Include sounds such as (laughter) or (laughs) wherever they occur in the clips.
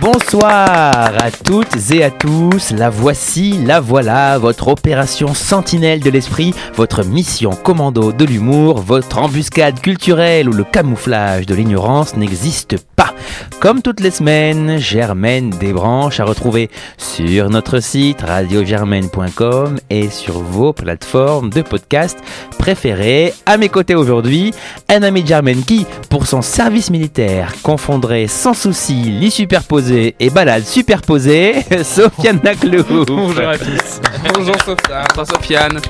Bonsoir à toutes et à tous, la voici, la voilà, votre opération sentinelle de l'esprit, votre mission commando de l'humour, votre embuscade culturelle où le camouflage de l'ignorance n'existe pas. Comme toutes les semaines, Germaine Desbranches à retrouver sur notre site radiogermaine.com et sur vos plateformes de podcast préférées. À mes côtés aujourd'hui, un ami de Germaine qui, pour son service militaire, confondrait sans souci lit superposé et balade superposée, (laughs) Sofiane Naclou. Bonjour à tous. Bonjour Sofiane. Bonjour Sofiane.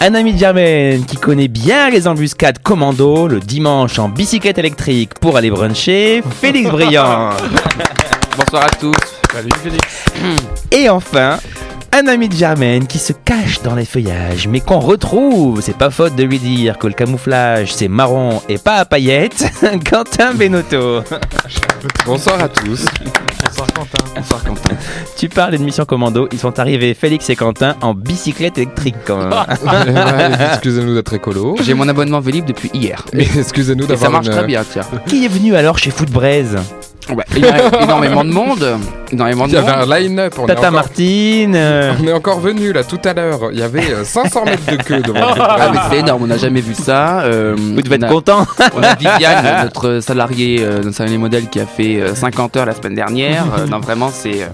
Un ami de Germaine qui connaît bien les embuscades commando le dimanche en bicyclette électrique pour aller bruncher, Félix Briand. (laughs) Bonsoir à tous. Salut Félix. Et enfin, un ami de Germaine qui se cache dans les feuillages, mais qu'on retrouve. C'est pas faute de lui dire que le camouflage c'est marron et pas à paillettes. (laughs) Quentin Benotto. Bonsoir à tous. Bonsoir Quentin. Bonsoir Quentin. Tu parles d'une mission commando. Ils sont arrivés, Félix et Quentin, en bicyclette électrique quand même. (laughs) Ouais, Excusez-nous d'être écolo. J'ai mon abonnement Vélib depuis hier. Mais excusez-nous Et d'avoir ça marche une- très bien, tiens. qui est venu alors chez Footbraise Ouais, il y a énormément de monde. Énormément Il de y avait monde. un line-up. On, est Tata encore- Martine. euh, on est encore venu là tout à l'heure. Il y avait euh, 500 mètres de queue devant le Ah, mais c'est énorme, on n'a jamais vu ça. Euh, Vous devez on être a- content. On a (laughs) Viviane, notre salarié, euh, notre salarié modèle qui a fait euh, 50 heures la semaine dernière. Euh, non, vraiment, c'est euh,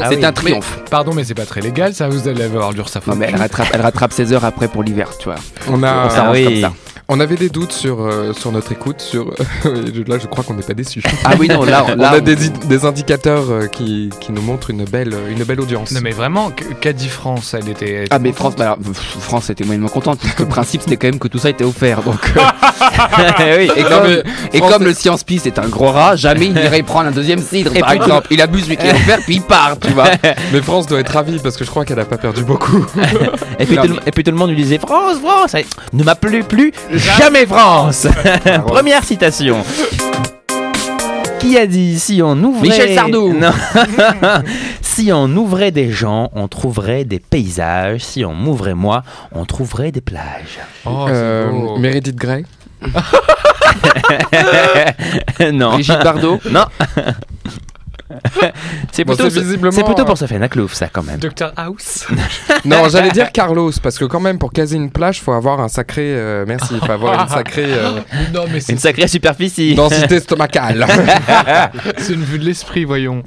Ah c'est oui. un triomphe. Pardon, mais c'est pas très légal, ça. Vous allez avoir l'URSSAF. Non, mais elle rattrape, elle rattrape 16 heures après pour l'hiver, tu vois. On, a, On s'arrange oui. comme ça. on avait des doutes sur, euh, sur notre écoute. Sur... (laughs) là, je crois qu'on n'est pas déçus. Ah oui, non, là, on a des, indicateurs euh, qui, qui nous montrent une belle, une belle audience. Non, mais vraiment, qu'a dit France Elle était. Ah mais France, bah, alors, France était moyennement contente puisque le principe c'était quand même que tout ça était offert donc euh, (laughs) (laughs) oui. et comme, et est- le Science Pie c'est un gros rat jamais il irait prendre un deuxième cidre Et par puis- exemple il abuse lui qui est (laughs) offert puis il part tu vois Mais France doit être ravie parce que je crois qu'elle a pas perdu beaucoup. Et puis, Non, tout, le- et puis tout le monde lui disait France, France. Ne m'appelez plus jamais France. Première citation. Qui a dit si on ouvrait Michel Sardou. (laughs) Non. (laughs) si on ouvrait des gens, on trouverait des paysages. Si on m'ouvrait moi, on trouverait des plages. Oh, Euh. Meredith Grey. (laughs) non. Brigitte Bardot Non. (laughs) c'est Bon, plutôt, visiblement, c'est plutôt euh, pour Sofiane Aklouf, ça quand même. Dr House (laughs) Non, j'allais dire (laughs) Carlos, parce que quand même, pour caser une plage, faut avoir un sacré. euh, merci, il faut avoir une sacrée euh, Non, mais c'est Une sacrée superficie. densité stomacale. c'est une vue de l'esprit, voyons.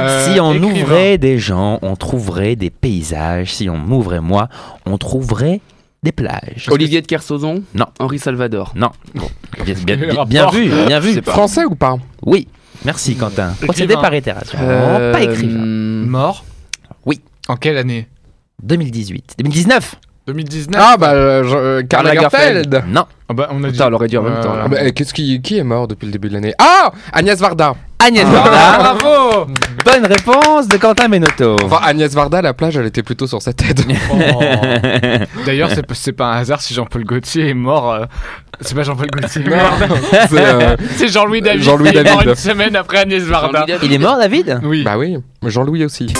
Euh, Si on écrivain. ouvrait des gens, on trouverait des paysages. Si on m'ouvrait moi, on trouverait des plages. Olivier de Kersauzon Non. Henri Salvador Non. Bon, bien, bien- bien- bien vu, bien vu. Français ou pas? Oui, merci Quentin. Procédé par itération. Euh, Pas écrivain. Mort Oui. En quelle année? 2018. 2019 2019 Ah, bah, euh, je- euh, Karl Karl Lagerfeld. Lagerfeld. Non. Ah bah, on a dit. Putain, on l'aurait dit en même temps, là. Ah, bah, euh, Qu'est-ce qui, qui est mort depuis le début de l'année? Ah Agnès Varda. Agnès Varda. bravo Bonne réponse de Quentin Benotto. Enfin, Agnès Varda, la plage, elle était plutôt sur sa tête. (laughs) Oh. D'ailleurs, c'est pas- c'est pas un hasard si Jean-Paul Gaultier est mort. euh, C'est pas Jean-Paul Gaultier. merde. C'est, euh, (laughs) C'est Jean-Louis David. Jean-Louis qui est mort David. une semaine après Agnès Varda. Il est mort, David? Oui. Bah oui, Jean-Louis aussi.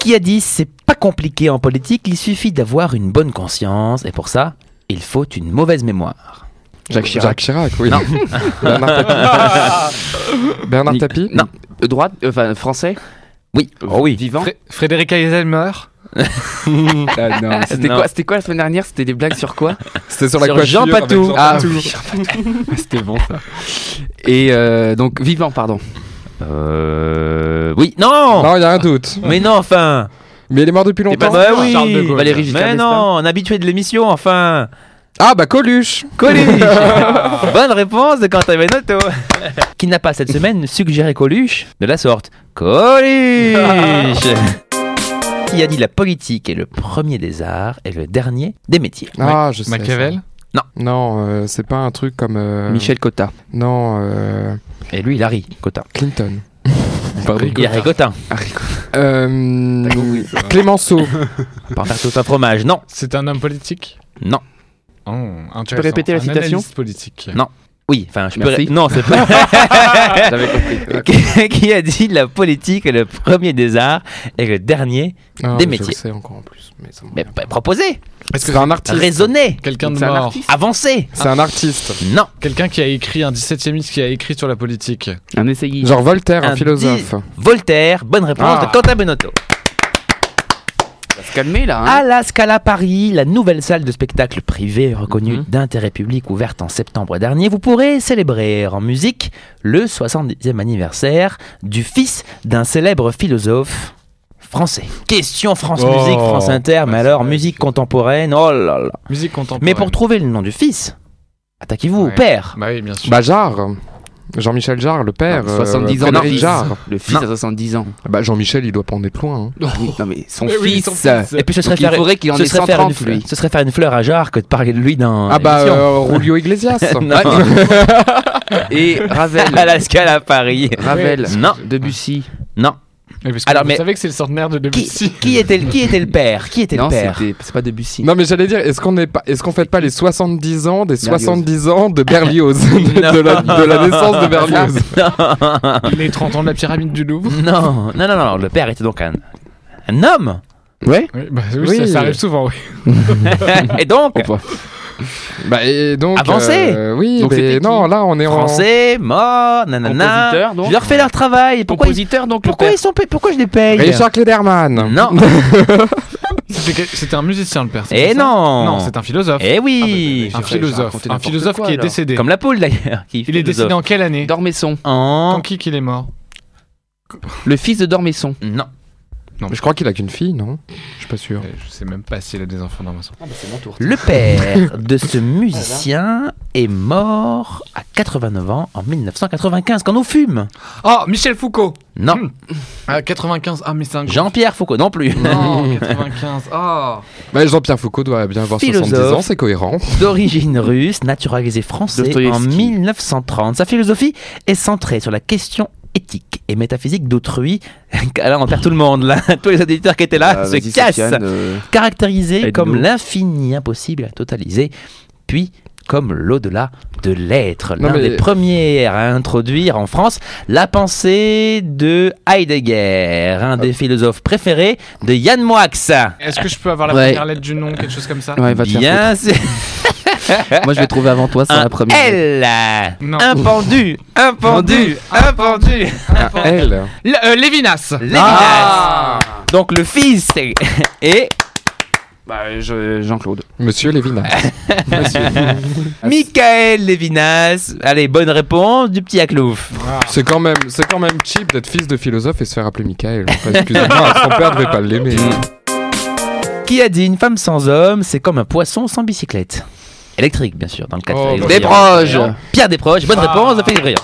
Qui a dit c'est pas compliqué en politique, il suffit d'avoir une bonne conscience et pour ça, il faut une mauvaise mémoire. Jacques Chirac Jacques Chirac, oui. Non. (laughs) Bernard Tapie. (laughs) Bernard Tapie Non. Euh, droite euh, enfin français Oui. Oh oui. vivant Fré- Frédéric Eisenhower (laughs) Ah, non. c'était quoi c'était quoi la semaine dernière? C'était des blagues sur quoi? C'était sur la Sur. Jean Patou. Jean ah Patou. oui, c'était bon ça et euh, donc vivant pardon Euh. Oui. Non Non, il y a un doute. Mais non, enfin Mais il est mort depuis pas longtemps. Bah Charles de oui Giscard Mais non, un habitué de l'émission, enfin Ah, bah Coluche. Coluche (laughs) Bonne réponse de Quentin Benotto (laughs) Qui n'a pas cette semaine suggéré Coluche de la sorte Coluche (laughs) Qui a dit la politique est le premier des arts et le dernier des métiers Ah, je sais. Machiavel ça. Non, euh, c'est pas un truc comme. euh, Michel Cotta Non, euh, Et lui, il a ri, Cotin. Clinton. Pardon. Il a ri Cotin. Euh, T'as compris, ça. Clémenceau. Pas en faire tout un fromage, non C'est un homme politique? Non. Oh, peux répéter la citation politique. Non. Oui, enfin, je Merci. peux. Non, c'est pas. (laughs) J'avais compris. (laughs) qui, qui a dit la politique est le premier des arts et le dernier Ah, Des je métiers. le sais encore en plus. Mais ça me- Mais bah, proposez, Est-ce que c'est un artiste. raisonnez, quelqu'un de mort avancez. C'est un artiste. Non, Quelqu'un qui a écrit un 17 e qui a écrit sur la politique. Un essayiste. Genre Voltaire, un, Un philosophe. Voltaire, bonne réponse Ah. de Quentin Benotto. Se calmer là. Hein. À la Scala Paris, la nouvelle salle de spectacle privée reconnue Mhm. d'intérêt public ouverte en septembre dernier, vous pourrez célébrer en musique le 70e anniversaire du fils d'un célèbre philosophe français. Question France Oh. Musique, France Inter, mais alors musique contemporaine, oh là là. Musique contemporaine. Mais pour trouver le nom du fils, attaquez-vous au père. Bah oui, bien sûr. Jarre. Jean-Michel Jarre, le père. Non, 70 euh, ans, le Frédéric fils. Jarre. Le fils Non. a 70 ans. Bah Jean-Michel, il doit pas en être loin. hein. (laughs) Oui, non mais son (laughs) oui, fils. son fils. Et puis ce serait Donc, il faire, faudrait qu'il en ce ait serait faire une 130 fleur, lui. ce serait faire une fleur à Jarre que de parler de lui dans Ah bah euh, Rulio Iglesias. (laughs) Non. Et Ravel. à la Scala Paris. Ravel. Non. Debussy. Non. Mais parce que Alors, vous mais- savez que c'est le centenaire de Debussy. qui était, le- qui était le père? Qui était Non, le père? c'était- c'est pas Debussy. Non mais j'allais dire, est-ce qu'on est pas, est-ce qu'on fête pas les 70 ans des Berlioz. 70 ans de Berlioz, (laughs) de, de la, de la naissance de Berlioz (laughs) Les 30 ans de la pyramide du Louvre. Non, non, non, non, le père était donc un, un homme. Ouais. Oui, bah oui, Oui. Ça, ça arrive souvent, oui. (laughs) Et donc, Oh. (laughs) Bah et donc. Avancez. euh, Oui, Donc, mais c'était qui non, là on est en. français, mort, nanana. Donc. Je leur fais leur travail. Pourquoi, ils, Compositeur, donc pourquoi ils sont payés Pourquoi je les paye Richard Klederman. Non. (laughs) C'était un musicien, le père. Eh non. Non, c'est un philosophe. Eh oui. un je- je philosophe. racontais Un philosophe quoi, qui est alors. décédé. Comme la poule d'ailleurs. Il est décédé en quelle année? Dormesson. en. Quand qui qu'il est mort? Le fils de Dormesson. Non. Je crois qu'il a qu'une fille, non? Je suis pas sûr. Euh, Je sais même pas s'il a des enfants dans ma soeur. Ah, bah, c'est mon tour. Le père (laughs) de ce musicien est mort à 89 ans en 1995 quand on fume. Oh, Michel Foucault Non. Ah, 95. Ah, mais c'est un gros- Jean-Pierre Foucault non plus. Non, (laughs) 95. Ah Bah, Jean-Pierre Foucault doit bien avoir Philosophe. 70 ans, c'est cohérent. (laughs) D'origine russe, naturalisé français en Dostoïevski. 1930. Sa philosophie est centrée sur la question éthique et métaphysique d'autrui. (laughs) Là, on perd tout le monde, là. (laughs) Tous les auditeurs qui étaient là Ah, se cassent. Euh, Caractérisé comme l'infini impossible à totaliser, puis comme l'au-delà de l'être. L'un mais- des premiers à introduire en France la pensée de Heidegger, un des philosophes préférés de Yann Moix. Est-ce que je peux avoir la Ouais. première lettre du nom, quelque chose comme ça? Ouais, Bien, c'est. (laughs) Moi, je vais trouver avant toi, c'est un la première. L. Non. Un pendu, un pendu, un pendu. Un L. Euh, Lévinas Lévinas. Ah Donc le fils est- est Bah, je- Jean-Claude. Monsieur Lévinas. (laughs) Michael Lévinas. Allez, bonne réponse du petit Aklouf. c'est quand même, c'est quand même cheap d'être fils de philosophe et se faire appeler Michael. Enfin, Excusez-moi, (laughs) son père devait pas l'aimer. Qui a dit une femme sans homme, c'est comme un poisson sans bicyclette? Électrique, bien sûr, dans le cas de Oh, Briand. Desproges. Pierre Desproges, bonne Ah. réponse de Félix Briand.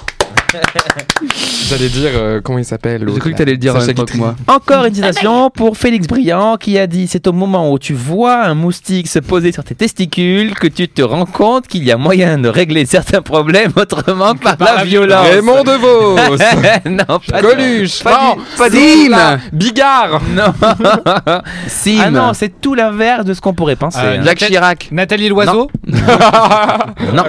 (laughs) J'allais dire euh, comment il s'appelle. J'ai cru que t'allais le dire en Sacha même temps que Guitry. moi. Encore une citation pour Félix Briand qui a dit C'est au moment où tu vois un moustique se poser sur tes testicules que tu te rends compte qu'il y a moyen de régler certains problèmes autrement que par, Par la, la violence. Raymond DeVos. (laughs) non, pas Coluche. Pas non, du- pas Sim. Bigard. (laughs) Non. Sim. Ah non, c'est tout l'inverse de ce qu'on pourrait penser. Euh, hein. Jacques Chirac. Nathalie Loiseau Non.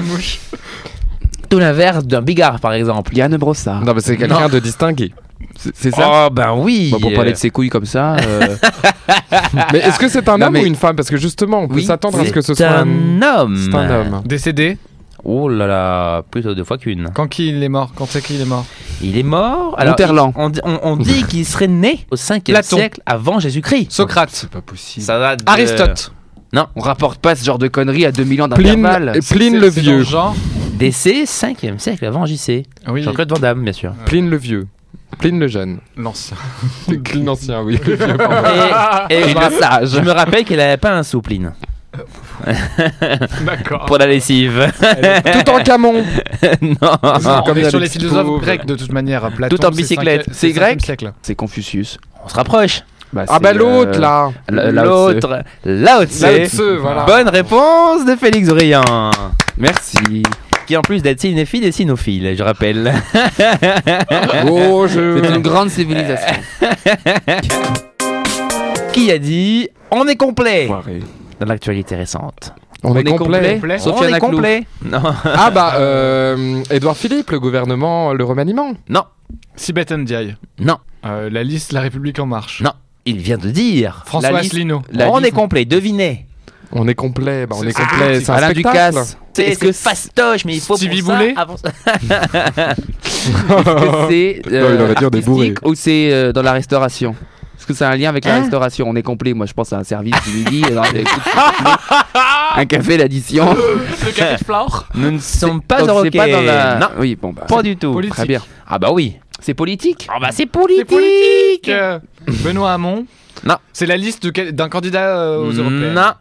Tout l'inverse d'un bigard, par exemple. Yann Brossard. Non, mais c'est quelqu'un de distingué. C'est c'est ça Oh, ben oui. Bah, Pour parler de ses couilles comme ça. euh, (laughs) Mais est-ce que c'est un Non, homme mais- ou une femme? Parce que justement, on peut Oui, s'attendre à ce que ce C'est soit un homme. C'est un homme. Décédé? Oh là là, plutôt deux fois qu'une. Quand qui il est mort? Quand c'est qu'il est mort? Il est mort? Alors, Monterland. on, dit- on- on dit (laughs) qu'il serait né au 5e Platon. siècle avant Jésus-Christ. Socrate pas possible. Ça date de- Aristote On rapporte pas ce genre de conneries à 2000 ans Pline, d'intervalle. Pline C'est- le c'est dans vieux. genre Décès 5e siècle avant JC. Oui, Jean-Claude Van Damme, bien sûr. Pline le vieux. Pline le jeune. l'ancien. (laughs) Pline l'ancien, oui. le vieux. Et, et je, me rappelle, Passage. je me rappelle qu'il avait pas un soupline D'accord. (laughs) pour la lessive. Tout en camon. (laughs) non. On Comme est sur les philosophes grecs de toute manière. Platon, Tout en bicyclette. C'est grec. C'est Confucius. On se rapproche. Bah, Ah bah l'autre euh, là. L'autre, Lao Tse. Lao Tse, voilà. Bonne réponse de Félix Briand. Merci. Qui en plus d'être cinéphile est cynophile, je rappelle. (laughs) Oh, je. C'est une grande civilisation. (laughs) Qui a dit On est complet Foiré. dans l'actualité récente. On, est, complet. complet. On est complet. Non. Ah bah, euh, Edouard Philippe, le gouvernement, le remaniement. Non. Sibeth Ndiaye. Non. Euh, la liste La République En Marche. Non. Il vient de dire. François La liste- Asselineau. La on liste- est complet. Devinez. On est complet, bah on C'est- est c'est complet. C'est un Alain. Ducasse. C'est Est-ce que c'est fastoche, mais il faut Stevie pour ça (laughs) Boulet c'est (laughs) est artistique ou c'est euh, dans la restauration? Est-ce que c'est un lien avec la Hein? restauration? On est complet. Moi, je pense à un service du midi. dans les- (laughs) un café, l'addition. Le café de Flore? Nous ne sommes pas roquet. pas dans la. Non, Oui, bon, bah. pas du tout. Politique. Très bien. Ah bah oui. C'est politique Ah bah c'est politique. politique. Euh, Benoît Hamon? Non. C'est la liste d'un candidat euh, aux européennes? Non.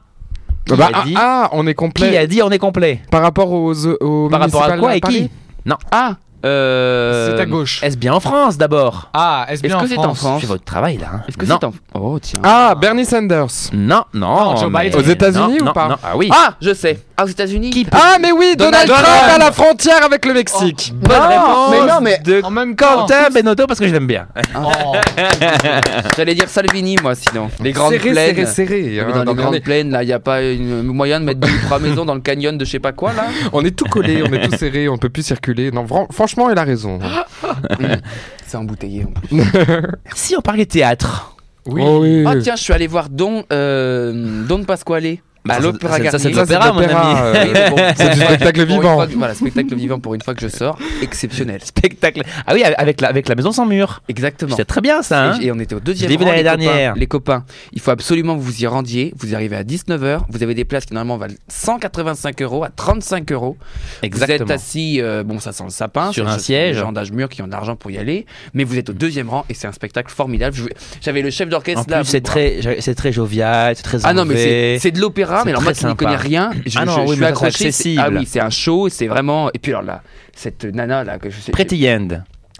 Qui Bah, a ah, dit ah, on est Qui complet. a dit on est complet? Par rapport aux, aux Par rapport à quoi et Paris? Qui Ah euh... C'est à gauche. Est-ce bien en France d'abord? Ah, est-ce bien que en c'est en France? France? Faites votre travail là. hein. Est-ce que non. c'est en. Oh, tiens. Ah, Bernie Sanders. Non, non. Non, Joe mais- Biden. Aux États-Unis non, ou non, pas? non. Ah oui. Ah, je sais. Ah, aux États-Unis? Qui peut- Ah, mais oui, Donald, Donald Trump Trump. à la frontière avec le Mexique. Bonne Non, réponse. mais non, mais- de En même temps. Quentin Benotto parce que je l'aime bien. (laughs) Oh. (laughs) J'allais dire Salvini, moi, sinon. Les grandes serré, plaines. serré, serré. Mais hein, dans non, les grandes est, plaines, là, il n'y a pas une moyen de mettre deux ou trois maisons dans le canyon de je sais pas quoi, là on est tout collé, on est tout serré, on peut plus circuler. Non, fran- franchement, il a raison. (laughs) (laughs) C'est embouteillé en plus. (laughs) Si on parlait théâtre. Oui. Oh oui. Ah, tiens, je suis allé voir Don, euh, Don Pasquale. Bah, à l'Opéra ça, c'est Garnier. de Ça, c'est l'opéra, mon ami. euh, bon, (laughs) c'est du spectacle vivant. fois voilà, spectacle vivant pour une fois que je sors. Exceptionnel. Spectacle. Ah oui, avec la, avec la maison sans mur. Exactement. C'est très bien ça. hein Et, et on était au deuxième rang, l'année les copains. dernière. Les copains, il faut absolument que vous y rendiez. Vous arrivez à 19h. Vous avez des places qui normalement valent 185 euros à 35 euros. Vous êtes Exactement. assis, euh, bon, ça sent le sapin. Sur un siège. Les gens d'âge mûr qui ont de l'argent pour y aller. Mais vous êtes au deuxième rang et c'est un spectacle formidable. J'avais le chef d'orchestre là. c'est très, c'est très jovial, c'est très Ah non, mais c'est de l'opéra, Mais alors moi qui n'y connais rien, je, Ah non, je- oui, je suis accroché. c'est-. Ah oui, c'est un show, c'est vraiment. Et puis alors là, cette nana là, que je sais. Pretty End.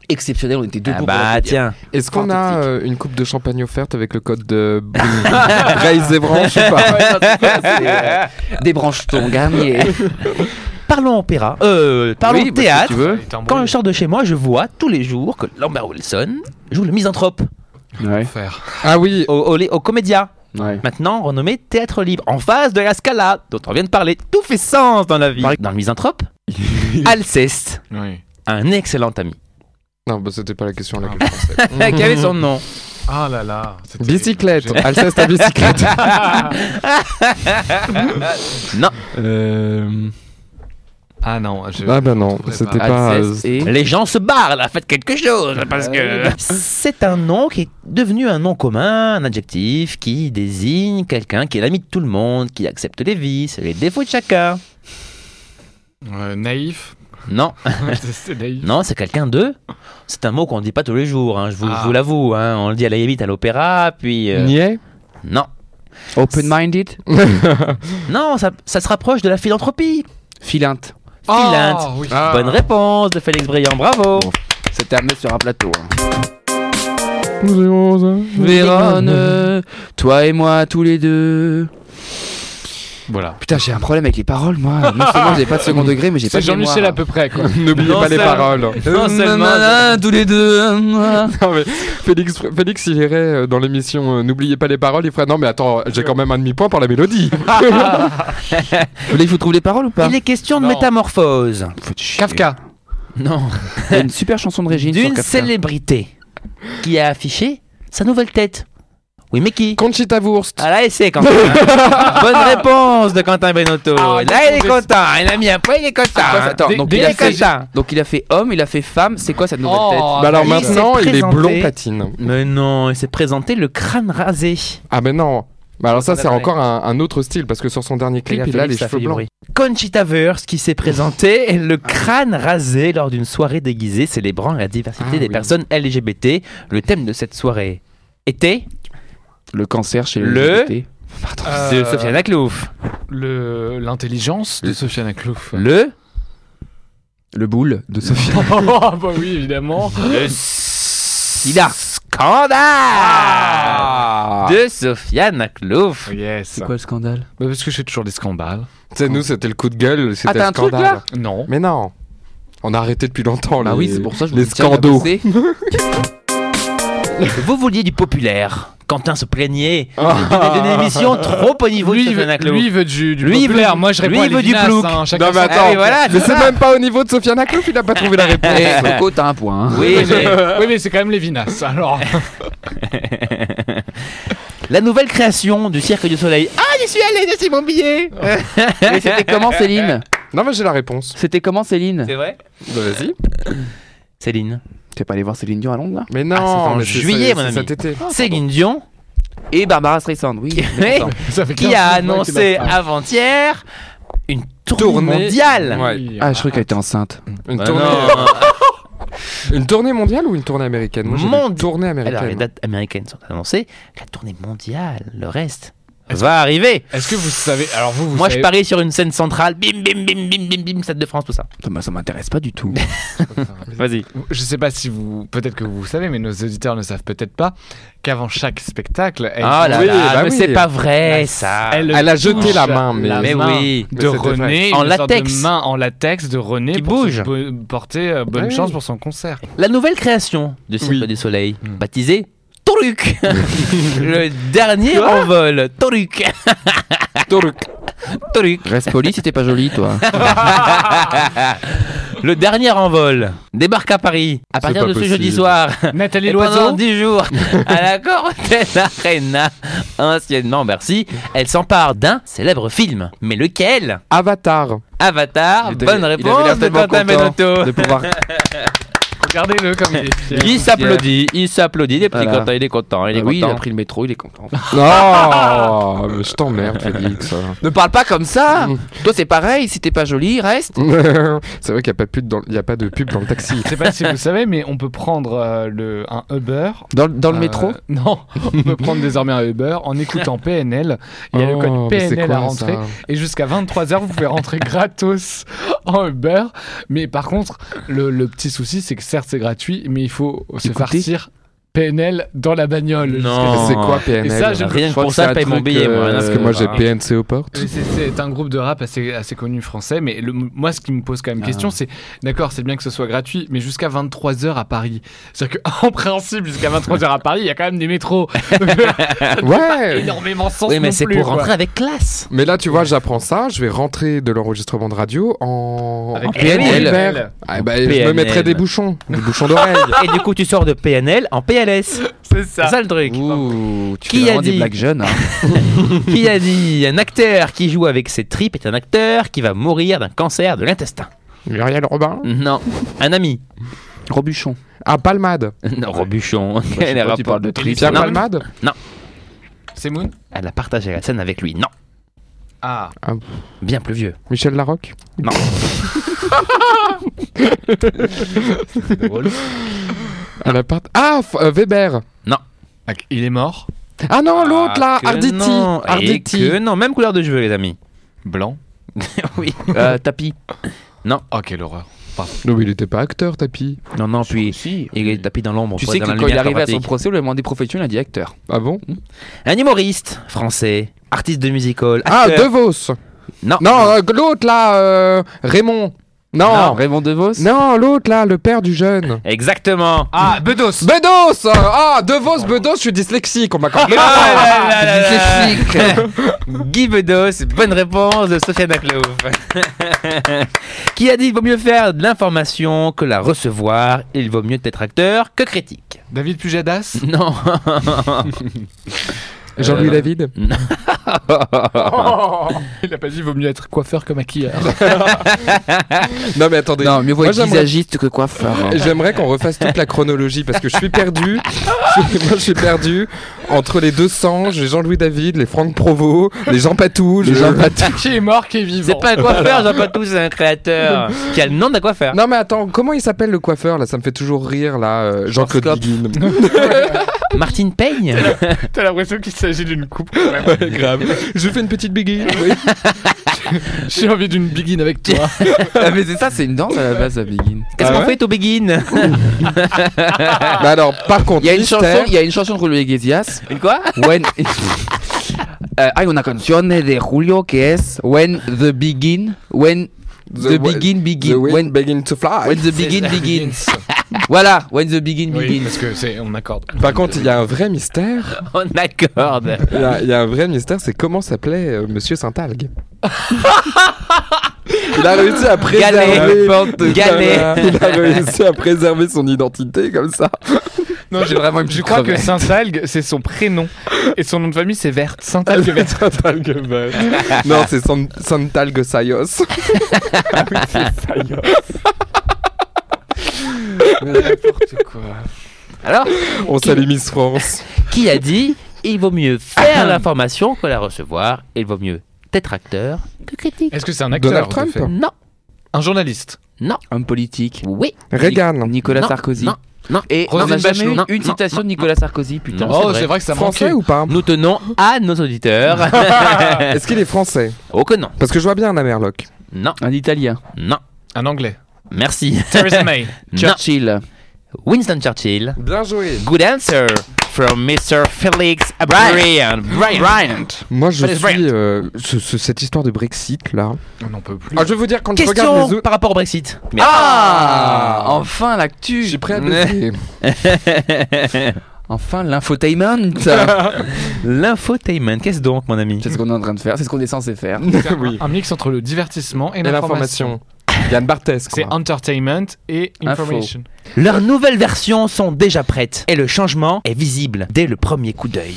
exceptionnelle, on était debout. Ah bah tiens. Est-ce qu'on a euh, une coupe de champagne offerte avec le code de (laughs) Braise et Branche ou pas? Euh, Des branches ton garnier. (laughs) Parlons opéra. Euh, parlons Oui, bah, si théâtre. tu veux. Quand je sors de chez moi, je vois tous les jours que Lambert Wilson joue le misanthrope Ouais. Faire. Ah oui, au, au, au Comédia. Ouais. Maintenant renommé Théâtre Libre, en face de la Scala, dont on vient de parler. Tout fait sens dans la vie. Dans le misanthrope, (laughs) Alceste, Oui. un excellent ami, non, bah, c'était pas la question à laquelle je pensais. (laughs) qui avait son nom? Ah là là. Bicyclette, Alceste à bicyclette. (laughs) Non, Euh, Ah non. Je... Ah bah non, c'était pas. pas. Et. les gens se barrent là, faites quelque chose parce que c'est un nom qui est devenu un nom commun, un adjectif qui désigne quelqu'un qui est l'ami de tout le monde, qui accepte les vices et les défauts de chacun. Euh, naïf. Non, (laughs) c'est naïf. non, c'est quelqu'un de. C'est un mot qu'on ne dit pas tous les jours, hein, je vous, Ah. vous l'avoue. hein. On le dit à la à l'opéra, puis. euh, Niais Non. Open-minded. Non, ça, ça se rapproche de la philanthropie. Filinte. Ah, oui. Bonne réponse de Félix Briand, bravo. C'était à mettre sur un plateau. hein. Vérone, toi et moi tous les deux. Voilà. Putain, j'ai un problème avec les paroles, moi. Non seulement (laughs) j'ai pas de second degré, mais j'ai pas C'est de Jean-Michel mémoire. à peu près, quoi. (laughs) N'oubliez pas les paroles. (laughs) Non seulement- tous les deux. Non, mais Félix, Félix, il irait euh, dans l'émission euh, N'oubliez pas les paroles, il ferait Non, mais attends, j'ai quand même un demi-point pour la mélodie. Vous voulez que je vous trouve les paroles ou pas? Il est question de Non. métamorphose. Kafka. Non. Il y a une super chanson de Régine D'une célébrité qui a affiché sa nouvelle tête. Oui, mais qui Conchita Wurst. Ah là, c'est Quentin. (laughs) Bonne réponse de Quentin Benotto. Ah, là, il est content. Il a mis un point, il est content. Ah, quoi, attends, Dé- donc il a est fait- content. Donc il a fait homme, il a fait femme. C'est quoi cette nouvelle Oh, tête Bah alors il maintenant, il est blond platine. Mais non, il s'est présenté le crâne rasé. Ah, mais non. Bah alors ça, On c'est a encore un, un autre style parce que sur son dernier clip, il a les cheveux blancs. Conchita Wurst qui s'est présenté le crâne rasé lors d'une soirée déguisée célébrant la diversité Ah des oui. personnes LGBT. Le thème de cette soirée était Le cancer chez Le- LGBT. de Euh, Sofiane Aklouf. le- L'intelligence de Sofiane Aklouf. Le Le boule de Sophie. (laughs) oh, bah oui, évidemment. Le sida. Scandale Ah. de Sofiane Aklouf. Yes. C'est quoi le scandale? Bah, Parce que je fais toujours des scandales. Tu sais, nous, c'était le coup de gueule, c'était Ah, le un truc, scandale. là? Non. Mais non. On a arrêté depuis longtemps. Bah les- oui, c'est pour ça que je les vous bosser. (laughs) Vous vouliez du populaire. Quentin se plaignait (laughs) d'une émission trop au niveau Lui, de Sofiane veut, Aclo. lui, il veut du, du Lui, veut Moi, je lui, réponds il à veut du plouc. hein, chacun Non, mais attends, Ah voilà, mais c'est même pas au niveau de Sofiane Aklouf, il a pas trouvé la (laughs) réponse. Et Coco, t'as un point. hein. Oui, mais (laughs) Oui, mais c'est quand même Lévinas. Alors, la nouvelle création du Cirque du Soleil. Ah, j'y suis allé, j'ai mon billet Et c'était comment Céline? Non, mais j'ai la réponse. C'était comment Céline? C'est vrai? Bah, Vas-y. Céline. T'es pas allé voir Céline Dion à Londres là? Mais non, Ah, c'est en juillet, mon ami. cet été. Céline Dion, Et Barbara Streisand, oui. (laughs) (laughs) Ça fait qui 15 a annoncé avant-hier une tournée, Tournée. mondiale. Ouais. Ah, je crois qu'elle était enceinte. Une, Bah tournée... non. une tournée mondiale ou une tournée américaine? Moi, tournée américaine. Alors, les dates américaines sont annoncées. La tournée mondiale, le reste va arriver. Est-ce que vous savez Alors vous, vous Moi, je parie sur une scène centrale. Bim, bim, bim, bim, bim, bim, Stade de France, tout ça. Ça, m'a- ça m'intéresse pas du tout. (laughs) Vas-y. Je sais pas si vous, peut-être que vous savez, mais nos auditeurs ne savent peut-être pas qu'avant chaque spectacle, elle, Ah là Oui, là, bah mais oui. c'est pas vrai, ça. elle Elle a jeté la main, mais- la Mais main oui. Mais de. René, En une sorte latex. de main en latex de René Qui pour bouge. bo- porter euh, bonne Oui. chance pour son concert. La nouvelle création du Cirque Oui. du Soleil, Hmm. baptisée Toruk. (laughs) le dernier envol. Toruk. Toruk. Toruk. Reste poli si t'es pas jolie, toi. (laughs) Le dernier envol débarque à Paris à partir de ce possible. jeudi soir. Nathalie Et pendant Loiseau 10 jours, à la Corten Arena, anciennement Bercy, elle s'empare d'un célèbre film. Mais lequel? Avatar. Avatar, bonne il avait réponse de Quentin Benotto. de pouvoir. (laughs) Regardez-le comme il est fier. Il s'applaudit, il s'applaudit, petits Voilà. contents, il est content, il est Ah oui, il content. a pris le métro, il est content. Oh, (laughs) mais je t'emmerde, Félix. ne parle pas comme ça Toi, c'est pareil, si t'es pas jolie, reste. (laughs) c'est vrai qu'il n'y a, pas de pub dans- il y a pas de pub dans le taxi. Je sais pas si vous savez, mais on peut prendre euh, le, un Uber. Dans, dans le euh, métro (laughs) Non, on peut prendre désormais un Uber en écoutant PNL. Il y a le Oh, code mais c'est PNL quoi, à rentrer. ça? Et jusqu'à 23h, vous pouvez rentrer gratos en Uber. Mais par contre, le, le petit souci, c'est que certes, c'est gratuit, mais il faut se farcir PNL dans la bagnole. Non. C'est quoi PNL Et ça, je- Rien que pour ça, c'est je un paye mon billet, moi. euh, Parce que moi j'ai Ah. PNC aux portes. C'est- un groupe de rap assez, assez connu français, mais le- moi ce qui me pose quand même Ah. question, c'est d'accord, c'est bien que ce soit gratuit, mais jusqu'à 23h à Paris. C'est-à-dire qu'en (laughs) principe, jusqu'à 23h à Paris, il y a quand même des métros. (laughs) Ouais énormément de sens. Oui, mais c'est pour quoi. rentrer avec classe. Mais là, tu vois, j'apprends ça. Je vais rentrer de l'enregistrement de radio en, Avec en PNL. Uber. Ah, bah, je me PNL. mettrai des bouchons, des bouchons d'oreille. (laughs) Et du coup, tu sors de PNL en PLS. C'est C'est ça le truc. Ouh, tu Qui fais a des dit blagues jeunes. hein. (laughs) Qui a dit Un acteur qui joue avec ses tripes est un acteur qui va mourir d'un cancer de l'intestin. Muriel Robin. Non, un ami. Robuchon. Ah, Palmade. (laughs) Non, Robuchon. je sais Quel pas, tu rapport parles de tripes. Pierre Non. Palmade. C'est Moon Elle a partagé la scène avec lui. Non, Ah. bien plus vieux. Michel Larocque. Non. (laughs) À la part... Ah, F- euh, Weber. Il est mort. Ah non, l'autre là, que Arditi. non. Et Arditi. que non, même couleur de cheveux, les amis. Blanc. (laughs) oui. Euh, tapis. Oh, quelle horreur. Non, mais il était pas acteur, Tapi. Non, non, puis Si. il est tapis dans l'ombre. Tu sais que quand il est arrivé à son procès, on lui a demandé profession, il a dit acteur. Ah bon Un humoriste français, artiste de musical. Ah, acteur. De Vos. Non. Non, euh, l'autre là, euh, Raymond. Non. Raymond DeVos Non, l'autre là, le père du jeune. Exactement. Ah, Bedos. Bedos Ah, De Vos, Bedos, je suis dyslexique, on m'accorde les points. Ah là là là là. Dyslexique. (laughs) Guy Bedos, bonne réponse de Sofiane Aklouf. (laughs) Qui a dit il vaut mieux faire de l'information que la recevoir, il vaut mieux être acteur que critique. David Pujadas? Non. (laughs) Jean-Louis Euh, David. (laughs) Il a pas dit il vaut mieux être coiffeur que maquilleur. (laughs) Non, mais attendez. Non, mieux vaut Moi, être j'aimerais- visagiste que coiffeur. hein. J'aimerais qu'on refasse toute la chronologie parce que je suis perdu. Je suis- Moi, je suis perdu entre les deux sangs, les Jean-Louis David, les Franck Provost, les Jean Patou. Les je- Jean Patou. (laughs) qui est mort, qui est vivant. C'est pas un coiffeur, Jean Patou, c'est un créateur qui a le nom d'un coiffeur. Non mais attends, comment il s'appelle le coiffeur là? Ça me fait toujours rire là, euh, Jean-Claude. Martine Peigne T'as l'impression qu'il s'agit d'une coupe. Ouais, grave. Je fais une petite Biguin. (laughs) Oui. (laughs) J'ai envie d'une begin avec toi. Ah, mais c'est ça, c'est une danse à la base, à Begin. Qu'est-ce Ah qu'on ouais fait au Begin (laughs) Bah alors, par contre, Il y a une chanson, il y a une chanson de Julio Iglesias. Une quoi When... Eh, hay una canción de Julio que es When the Begin, When The begin The begin. wind When, begin to fly. when the begin (laughs) begins. (laughs) voilà, when the begin Oui, begins. parce que c'est, on accorde. Par contre, il y a un vrai mystère. (laughs) On accorde. Il y a, il y a un vrai mystère, c'est comment s'appelait euh, Monsieur Saint-Algue. il a réussi à préserver. Galet. Galet. Il a réussi à préserver son identité comme ça. Non, j'ai vraiment Je crois que Saint-Algue, c'est son prénom. Et son nom de famille, c'est Verte. Saint-Algue Verte. (laughs) Vert. Non, c'est San- Santalgue Sayos. (laughs) (laughs) N'importe quoi. Alors, On salue Miss France. qui a dit il vaut mieux faire l'information que la recevoir Il vaut mieux être acteur que critique. Est-ce que c'est un acteur Donald de Trump fait Non, Un journaliste? Non, Homme politique? oui. Reagan. Nicolas Non, Sarkozy. non, non. Et on n'a jamais eu Non, une citation non, de Nicolas Sarkozy, putain. Oh, c'est vrai que ça Français ou pas Nous tenons à nos auditeurs. (laughs) Est-ce qu'il est français? Oh que non. Parce que je vois bien un Amerloc. Non, Un Italien. non. Un anglais. Merci. Theresa (laughs) May. Non. Churchill. Winston Churchill. Bien joué. Good answer from Mr. Felix Brian. Brian. Moi, je Felix suis Bryant. euh, ce- ce- cette histoire de Brexit là. On n'en peut plus. Ah, je vais vous dire quand je regarde les autres. par rapport au Brexit. Mais- Ah Enfin l'actu Je suis prêt à baiser. (laughs) Enfin l'infotainment (laughs) L'infotainment, qu'est-ce donc, mon ami C'est ce qu'on est en train de faire, c'est ce qu'on est censé faire. (laughs) oui. Un mix entre le divertissement et Et l'information. l'information. Yann Barthès. C'est entertainment et Info. information. Leurs nouvelles versions sont déjà prêtes et le changement est visible dès le premier coup d'œil.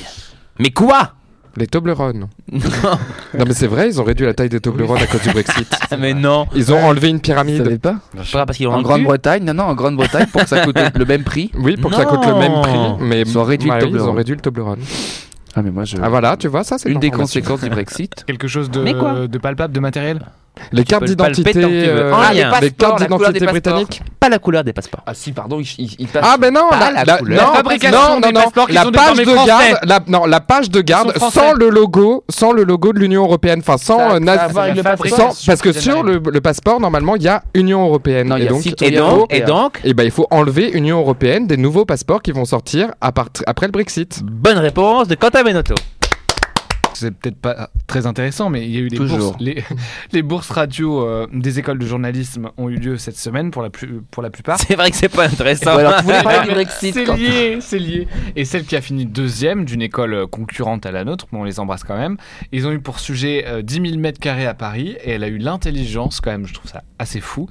Mais quoi? Les Toblerones. (laughs) non mais c'est vrai, ils ont réduit la taille des Toblerones à cause du Brexit. (laughs) Mais non, Ils ont enlevé une Vous pyramide. savez pas? Pas parce qu'ils ont En Grande-Bretagne, non, non, en Grande-Bretagne, pour que ça coûte (laughs) le même prix. Oui, pour que ça coûte le même prix. Mais Ils ont réduit le Ouais, Ils Toblerone. ont réduit le Toblerone. Ah, mais moi, je. Ah voilà, tu vois, ça c'est Une des conséquences du Brexit. Quelque chose de palpable, de matériel? Les cartes d'identité. euh, Ah, les les cartes d'identité britanniques. Pas la couleur des passeports. Ah si, pardon, il, il, il passe. Ah ben non, Pas la, la non, La fabrication non, non, des non, passeports qui la sont page de français. garde, la, non, la page de garde sans le logo, sans le logo de l'Union européenne, enfin sans euh, parce que sur le, le passeport normalement il y a Union européenne Non, il y et a donc Et donc, et donc, et ben il faut enlever Union européenne des nouveaux passeports qui vont sortir à part- après le Brexit. bonne réponse de Quentin Benotto. C'est peut-être pas très intéressant, mais il y a eu les Toujours. bourses. Les, (laughs) les bourses radio euh, des écoles de journalisme ont eu lieu cette semaine pour la, plus, pour la plupart. C'est vrai que c'est pas intéressant. Ouais, (laughs) Ah, C'est lié, c'est lié. Et celle qui a fini deuxième d'une école euh, concurrente à la nôtre, mais on les embrasse quand même. Ils ont eu pour sujet euh, 10 000 mètres carrés à Paris et elle a eu l'intelligence, quand même, je trouve ça assez fou,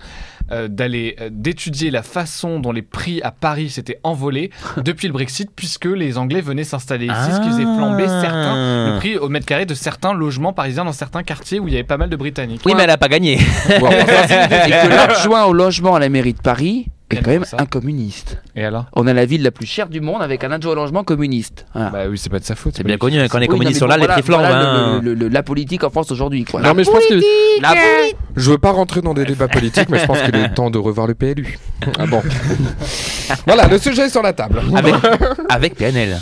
euh, d'aller d'étudier la façon dont les prix à Paris s'étaient envolés (laughs) depuis le Brexit, puisque les Anglais venaient s'installer ici, ce qui faisait flamber certains, le prix au mètre carré de certains logements parisiens dans certains quartiers où il y avait pas mal de Britanniques. Oui, mais elle a pas gagné. Bon, (laughs) Et que l'adjoint au logement à la mairie de Paris est quand même un communiste. Et alors? On a la ville la plus chère du monde avec un adjoint au logement communiste. Voilà. Bah oui, c'est pas de sa faute. C'est bien connu, hein, quand les communistes sont là, les prix flambent. voilà hein. le- le- le- la politique en France aujourd'hui. quoi. Non mais je pense que La- je veux pas rentrer dans des débats politiques, mais je pense qu'il est (laughs) temps de revoir le PLU. Ah bon. voilà, le sujet est sur la table. Avec, avec PNL.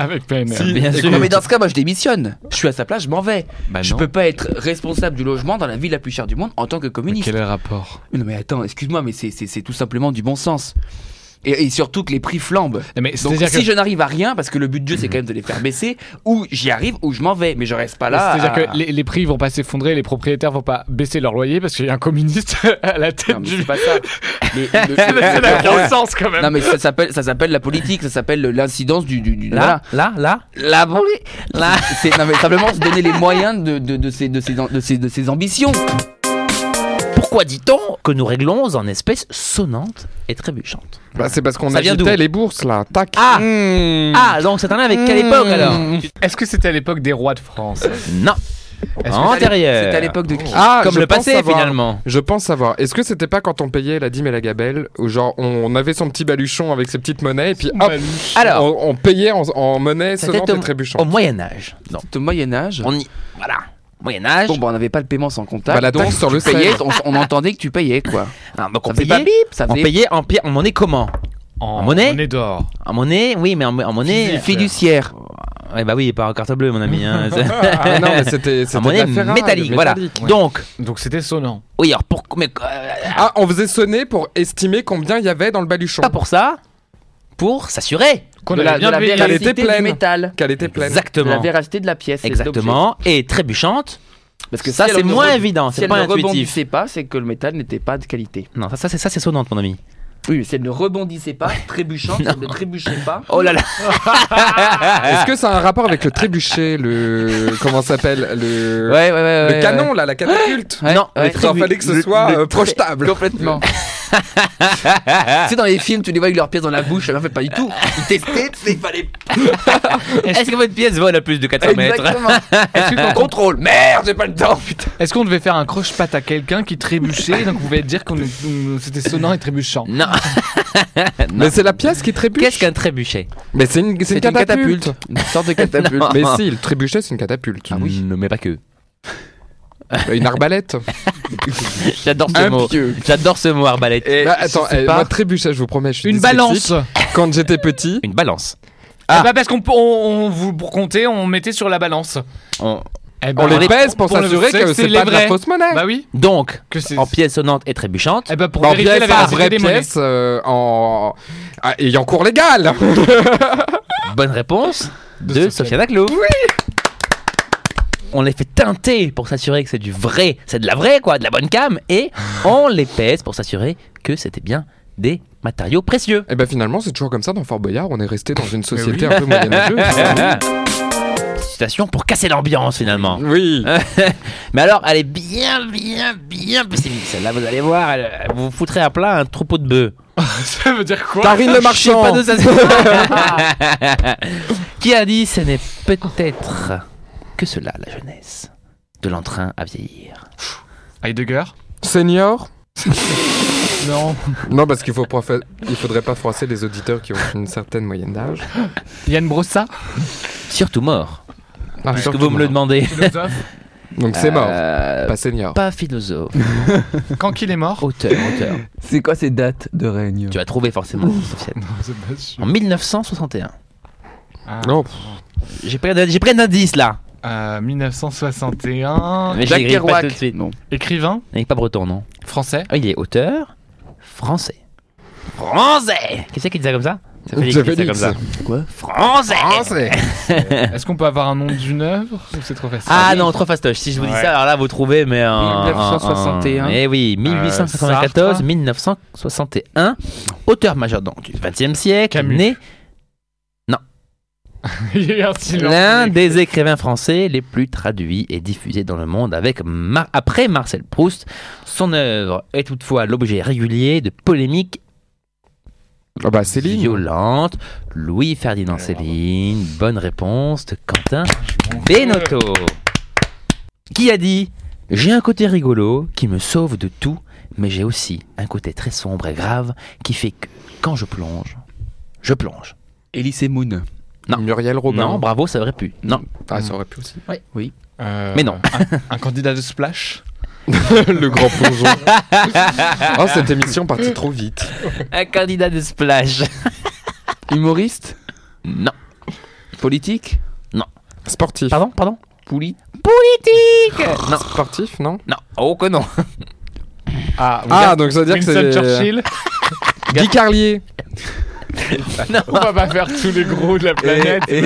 Avec PNR. Si. Bien sûr. Non, mais dans ce cas, moi je démissionne. Je suis à sa place, je m'en vais. Bah je non. peux pas être responsable du logement dans la ville la plus chère du monde en tant que Mais communiste. quel est le rapport? Non mais attends, excuse-moi, mais c'est- c'est c'est tout simplement du bon sens. Et, et surtout que les prix flambent. Mais Donc si que- je n'arrive à rien, parce que le but du jeu c'est quand même de les faire baisser, ou j'y arrive ou je m'en vais, mais je reste pas là. C'est-à-dire à- que les, les prix vont pas s'effondrer, les propriétaires vont pas baisser leur loyer parce qu'il y a un communiste (laughs) à la tête Non, mais du. c'est pas ça. (laughs) Mais le- Ça le- n'a le- aucun sens quand même. Non mais ça s'appelle ça s'appelle la politique, ça s'appelle l'incidence du, du, du- Là, là, là. La bon, là. c'est non mais simplement se donner les moyens de, de, de, ses, de, ses, de, ses, de ses ambitions. Pourquoi dit-on que nous réglons en espèces sonnantes et trébuchantes Bah, c'est parce qu'on agitait les bourses là. Tac. Ah Mmh. Ah, donc c'est un lien avec quelle époque alors Est-ce que c'était à l'époque des rois de France Non, antérieur. C'était à l'époque de qui Ah, Comme le passé savoir. finalement. Je pense savoir. Est-ce que c'était pas quand on payait la dîme et la gabelle où genre on avait son petit baluchon avec ses petites monnaies et puis hop, Alors, on, on payait en, en monnaie C'était sonnante au- et trébuchante. au Moyen-Âge. Non, Au Moyen Âge. on y. Voilà. Moyen-Âge. Bon, bah, on n'avait pas le paiement sans comptable. Bah, sur tu le payais, on, on entendait que tu payais quoi. (laughs) Ah, donc on Ça faisait pas payait, bip, ça on faisait payait en, monnaie comment En, monnaie monnaie d'or. En monnaie, oui, mais en, en monnaie. fiduciaire. Ouais, bah oui, pas en carte bleue, mon ami. Hein. (laughs) Ah, (laughs) non, mais c'était c'était en de monnaie la ferraille, métallique, voilà. métallique. Donc, Donc c'était sonnant. oui, alors pour. Mais, euh, Ah, on faisait sonner pour estimer combien il y avait dans le baluchon. pas pour ça, pour s'assurer. Qu'on de la, bien de la payé. qu'elle véracité était du pleine. métal. Qu'elle était pleine. De la Exactement. véracité de la pièce. Exactement. Et trébuchante Parce que Ça, si c'est moins re- évident, Si c'est elle pas ne intuitif. rebondissait pas, c'est que le métal n'était pas de qualité. Non, ça, ça, c'est ça, c'est sonnante, mon ami. Oui, mais si elle ne rebondissait pas, (laughs) trébuchant, si elle ne trébuchait pas. Oh là là. (laughs) Est-ce que ça a un rapport avec le trébuchet, le. Comment ça s'appelle Le. Ouais, ouais, ouais. Le ouais, canon, là, la catapulte? Ouais, Non, ouais. Il fallait que ce soit le euh, projetable. Complètement. (laughs) (laughs) tu sais, dans les films, tu les vois avec leur pièce dans la bouche, en fait, pas du tout. Ils testaient, tu sais, il fallait. Est-ce que votre pièce vole à plus de 400 mètres Exactement. (laughs) Est-ce que qu'on contrôle Merde, j'ai pas le temps, putain. Est-ce qu'on devait faire un croche-patte à quelqu'un qui trébuchait Donc, vous pouvez dire qu'on c'était sonnant et trébuchant. (laughs) Non. Mais c'est la pièce qui trébuche. Qu'est-ce qu'un trébuchet? Mais c'est une, c'est une catapulte. Une sorte de catapulte. Mais si, le trébuchet, c'est une catapulte. Ah oui. Non, mais pas que. Une arbalète. (laughs) J'adore ce Un mot. J'adore ce mot arbalète. Et Bah, attends, eh, pas. moi, trébuchet, je vous promets, je suis Une balance Quand j'étais petit, Une balance. Ah. Eh ben, parce qu'on on, on- vous pour compter, on mettait sur la balance. On- Eh ben, on les les- pèse pour pour s'assurer c'est que c'est c'est pas de la fausse monnaie. Bah oui. Donc, Que c'est. en pièces sonnantes et trébuchantes, Eh ben pour Bah, en vérifier pièce, la véracité vraie des monnaies. pièce, euh, en ah, ayant cours légal. bonne réponse De de Sofiane. Aclo. Oui. On les fait teinter pour s'assurer que c'est du vrai, c'est de la vraie quoi, de la bonne cam, et on les pèse pour s'assurer que c'était bien des matériaux précieux. Et ben finalement, c'est toujours comme ça dans Fort Boyard. On est resté dans une (laughs) société oui. un peu moyenâgeuse. (laughs) Situation pour casser l'ambiance finalement. oui. (laughs) Mais alors, elle est bien, bien, bien pessimiste. Celle-là, vous allez voir, elle, elle vous foutrait à plat un troupeau de bœufs. Ça veut dire quoi? Karine le marchand. pas Qui a dit ce n'est peut-être que cela la jeunesse de l'entrain à vieillir. Heidegger Senior. (laughs) Non. Non, parce qu'il faut profa- il faudrait pas froisser les auditeurs qui ont une certaine moyenne d'âge. Yann Brossa Surtout mort. Ah, Puisque surtout vous me le mort. demandez. Philosophe. Donc c'est mort, Euh, pas senior. pas philosophe, (laughs) Quand qu'il est mort auteur, auteur. C'est quoi ces dates de règne Tu as trouvé forcément, Sofiane. En 1961. Ah. Non, pff, J'ai pris, un- j'ai pris un indice là. Euh, 1961. Mais pas Kerouac. tout de suite. Non. Écrivain Il n'est pas breton, non Français Ah, Il est auteur français. Français Qui c'est qui dit ça comme ça? Qui dit ça Félix. comme ça. Quoi? Français Français. (laughs) Est-ce qu'on peut avoir un nom d'une œuvre ou c'est trop facile? Ah non, trop fastoche. Si je vous dis Ouais. ça, alors là, vous trouvez, mais en. 1961. en- Eh oui, 1894, Sartre. 1961. Auteur majeur donc, du XXe siècle. Camus. Né Il y a eu un silence. (laughs) l'un des écrivains français les plus traduits et diffusés dans le monde avec Mar- après Marcel Proust. Son œuvre est toutefois l'objet régulier de polémiques Ah bah Céline. violentes. Louis-Ferdinand Céline, bonne réponse de Quentin Benotto. Qui a dit J'ai un côté rigolo qui me sauve de tout, mais j'ai aussi un côté très sombre et grave qui fait que quand je plonge, je plonge. Elise Moon. Non. Muriel Robin. Non, bravo, ça aurait pu. Non, Ah, ça aurait pu aussi. Oui. Euh, Mais non. Un, un candidat de Splash (laughs) le grand plongeon. oh, cette émission partie trop vite. un candidat de splash. Humoriste Non. Politique Sportif. Pardon, pardon Pouli Politique Non, Sportif, non non, oh que non. Ah, Ah, donc ça veut dire que Winston c'est. Churchill Guy Carlier. (laughs) On va pas faire tous les gros de la planète. Et-.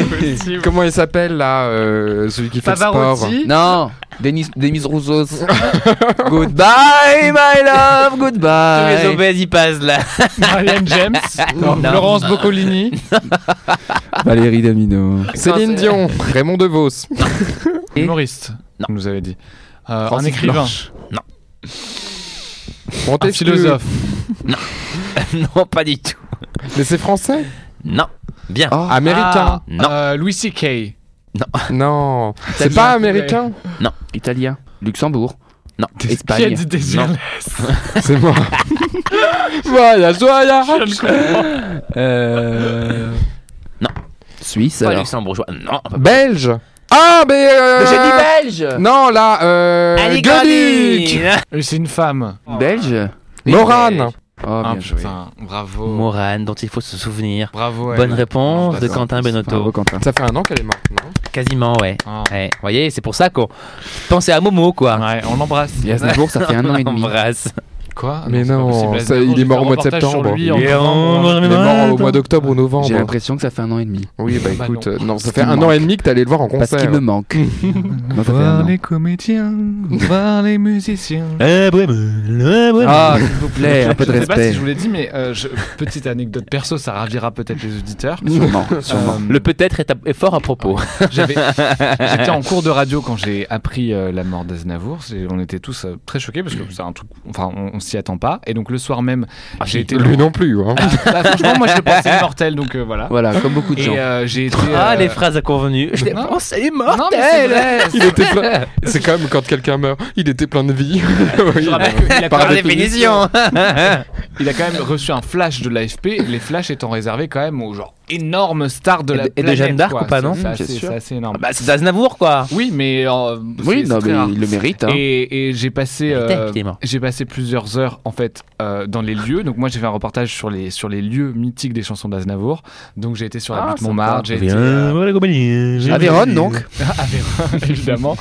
(laughs) Comment il s'appelle là euh, Celui qui fait le sport. Non Denis, Denis Roussos. (laughs) goodbye, my love, Tous les goodbye. obèses y passent là. Marianne James Non. Laurence Boccolini Valérie Damino. Céline Dion. Raymond DeVos. Humoriste, Non. vous nous avez dit. Euh, un écrivain, Blanche. un philosophe, non, pas du tout. Mais c'est français Non. Bien. Oh. Américain. Non. Euh, Louis C.K. Non. C'est Italien. pas américain Italien. Luxembourg. Non. Qui a Espagne. dit Désirless (laughs) C'est moi. ne comprends. Euh... Non. Suisse Pas alors. luxembourgeois. Non. pas- Belge. Ah, mais. euh, Mais J'ai dit belge Non, là, euh. Euh, C'est une femme. Belge Morane. Oh, Ah, bien joué. putain, bravo. Morane, dont il faut se souvenir. Bravo. Bonne elle. réponse de. Quentin Bravo, Benotto. Quentin. Ça fait un an qu'elle est morte, non? Quasiment, ouais. Ah. Ouais, Vous voyez, c'est pour ça qu'on pensait à Momo, quoi. Ouais, on l'embrasse. Strasbourg, ça fait un an et On demi. l'embrasse. Quoi Mais non, ça, il est mort au mois de septembre. lui Il est novembre. en- Il est mort au mois d'octobre ou novembre. J'ai l'impression que ça fait un an et demi. Oui, bah Bah écoute, non. euh, non, ça Parce fait un an et demi que t'es allé le voir en Parce concert. qu'il me manque. (laughs) Voir les comédiens, voir les musiciens. (laughs) Ah, s'il vous plaît, un peu de je sais pas respect. si je vous l'ai dit, mais euh, je- petite anecdote perso, ça ravira peut-être les auditeurs. Sûrement, sûrement. Euh, Le peut-être est, à- est fort à propos. (laughs) J'étais en cours de radio quand j'ai appris euh, la mort d'Aznavour. C'est- On était tous très choqués parce que c'est un truc, enfin, on s'y attend pas. Et donc le soir même, Ah, j'ai été. Lui non plus. Hein. (laughs) Bah, franchement, moi je le pensais mortel, donc euh, voilà. Voilà, comme beaucoup de gens. Euh, j'ai été. (laughs) Ah, euh, les phrases à convenu. Je est Non, mais c'est. (laughs) Il plein. Comme quand quelqu'un meurt. Il était plein de vie. Oui. A Par même- définition. Il a quand même reçu un flash de l'AFP, les flashs étant réservés quand même aux genre énormes stars de Et la de- et de. Jeanne d'Arc ou pas, non C'est assez, sûr. c'est assez énorme. Bah, c'est d'Aznavour, quoi. oui, mais euh, Oui, non, mais il le mérite. Hein. Et, et j'ai passé, euh, j'ai passé plusieurs heures en fait euh, dans les lieux. Donc moi j'ai fait un reportage sur les sur les lieux mythiques des chansons d'Aznavour. Donc j'ai été sur la Ah, butte. Montmartre, j'ai été euh, j'ai- Aveyron, donc. Aveyron, (laughs) (laughs) évidemment.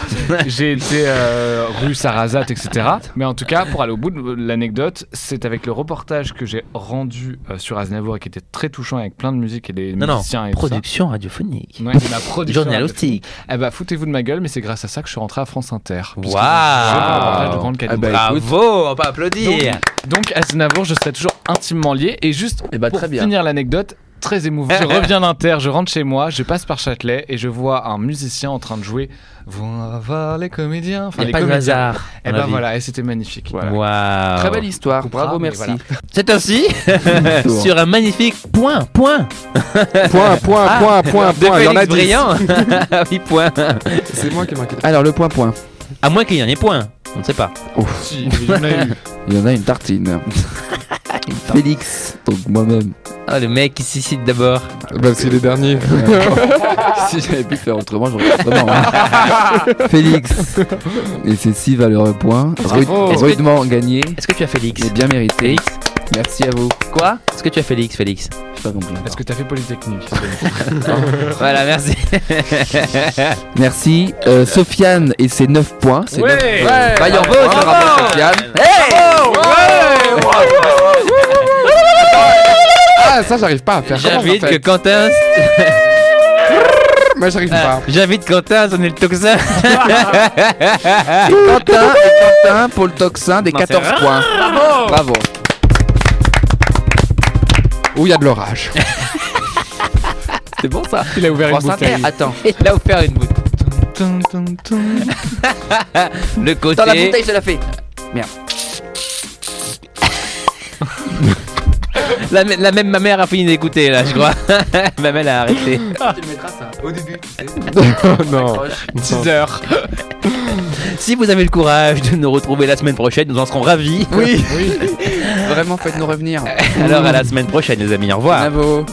J'ai été euh, rue Sarrazat, etc. Mais en tout cas, pour aller au bout de l'anecdote, c'est avec le reportage que j'ai rendu euh, sur Aznavour et qui était très touchant avec plein de musique et des Non, non, musiciens et tout ça. production radiophonique. Ouais, ma (laughs) production. Journalistique. Eh bah, foutez-vous de ma gueule, mais c'est grâce à ça que je suis rentré à France Inter. Waouh. grande Ah bah. Bravo, on peut applaudir. Donc Aznavour, je serai toujours intimement lié. Et juste Eh bah, pour très bien. finir l'anecdote, très émouvant. Je (laughs) reviens d'Inter, je rentre chez moi, je passe par Châtelet et je vois un musicien en train de jouer. Voir les comédiens. Enfin, Il les n'y a pas de comédiens. hasard. Et la vie. voilà, et c'était magnifique. Voilà. Waouh. Très belle histoire. Bravo, mais merci. voilà. C'est ainsi, (laughs) sur un magnifique point, point, Point, point, Ah, point, point, point. Il y en a. Brillant. (laughs) Ah oui, point. C'est moi qui ai marqué. Alors, le point-point. À moins qu'il y en ait point. On ne sait pas. Si, il y en a eu. Il y en a une tartine. Félix, donc moi-même. Ah, le mec qui s'y cite d'abord. Bah, c'est les derniers. (laughs) si j'avais pu faire autrement, j'aurais autrement. hein. (laughs) Félix. Et c'est 6 valeureux points. Rudement gagné, Est-ce que tu as Félix mais bien mérité. Félix Merci à vous. Quoi Est-ce que tu as Félix, Félix J'ai pas compris. Est-ce que t'as fait Polytechnique (laughs) Voilà, merci. Merci. Euh, Sofiane et ses 9 points. C'est Ouais. neuf- Ouais. Vaillant Bravo. Sofiane. Ah, ça, j'arrive pas à faire. J'invite on que fait Quentin. (laughs) Moi, j'arrive pas. J'invite Quentin à sonner le tocsin. Et (laughs) Quentin, et Quentin pour le toxin des Non, c'est 14 vrai. points. Bravo. Où il y a de l'orage. (laughs) C'est bon ça? Il a ouvert une bouteille. Attends. Il a offert une bouteille. Le côté. Dans la bouteille, je la fais. La, même ma mère a fini d'écouter là, je crois. (laughs) ma mère a arrêté. Tu mettras ça au début, tu sais. Oh (laughs) non. 10 heures. (laughs) Si vous avez le courage de nous retrouver la semaine prochaine, nous en serons ravis. Oui. Vraiment, faites-nous revenir. Alors à la semaine prochaine, les amis. Au revoir. Bravo.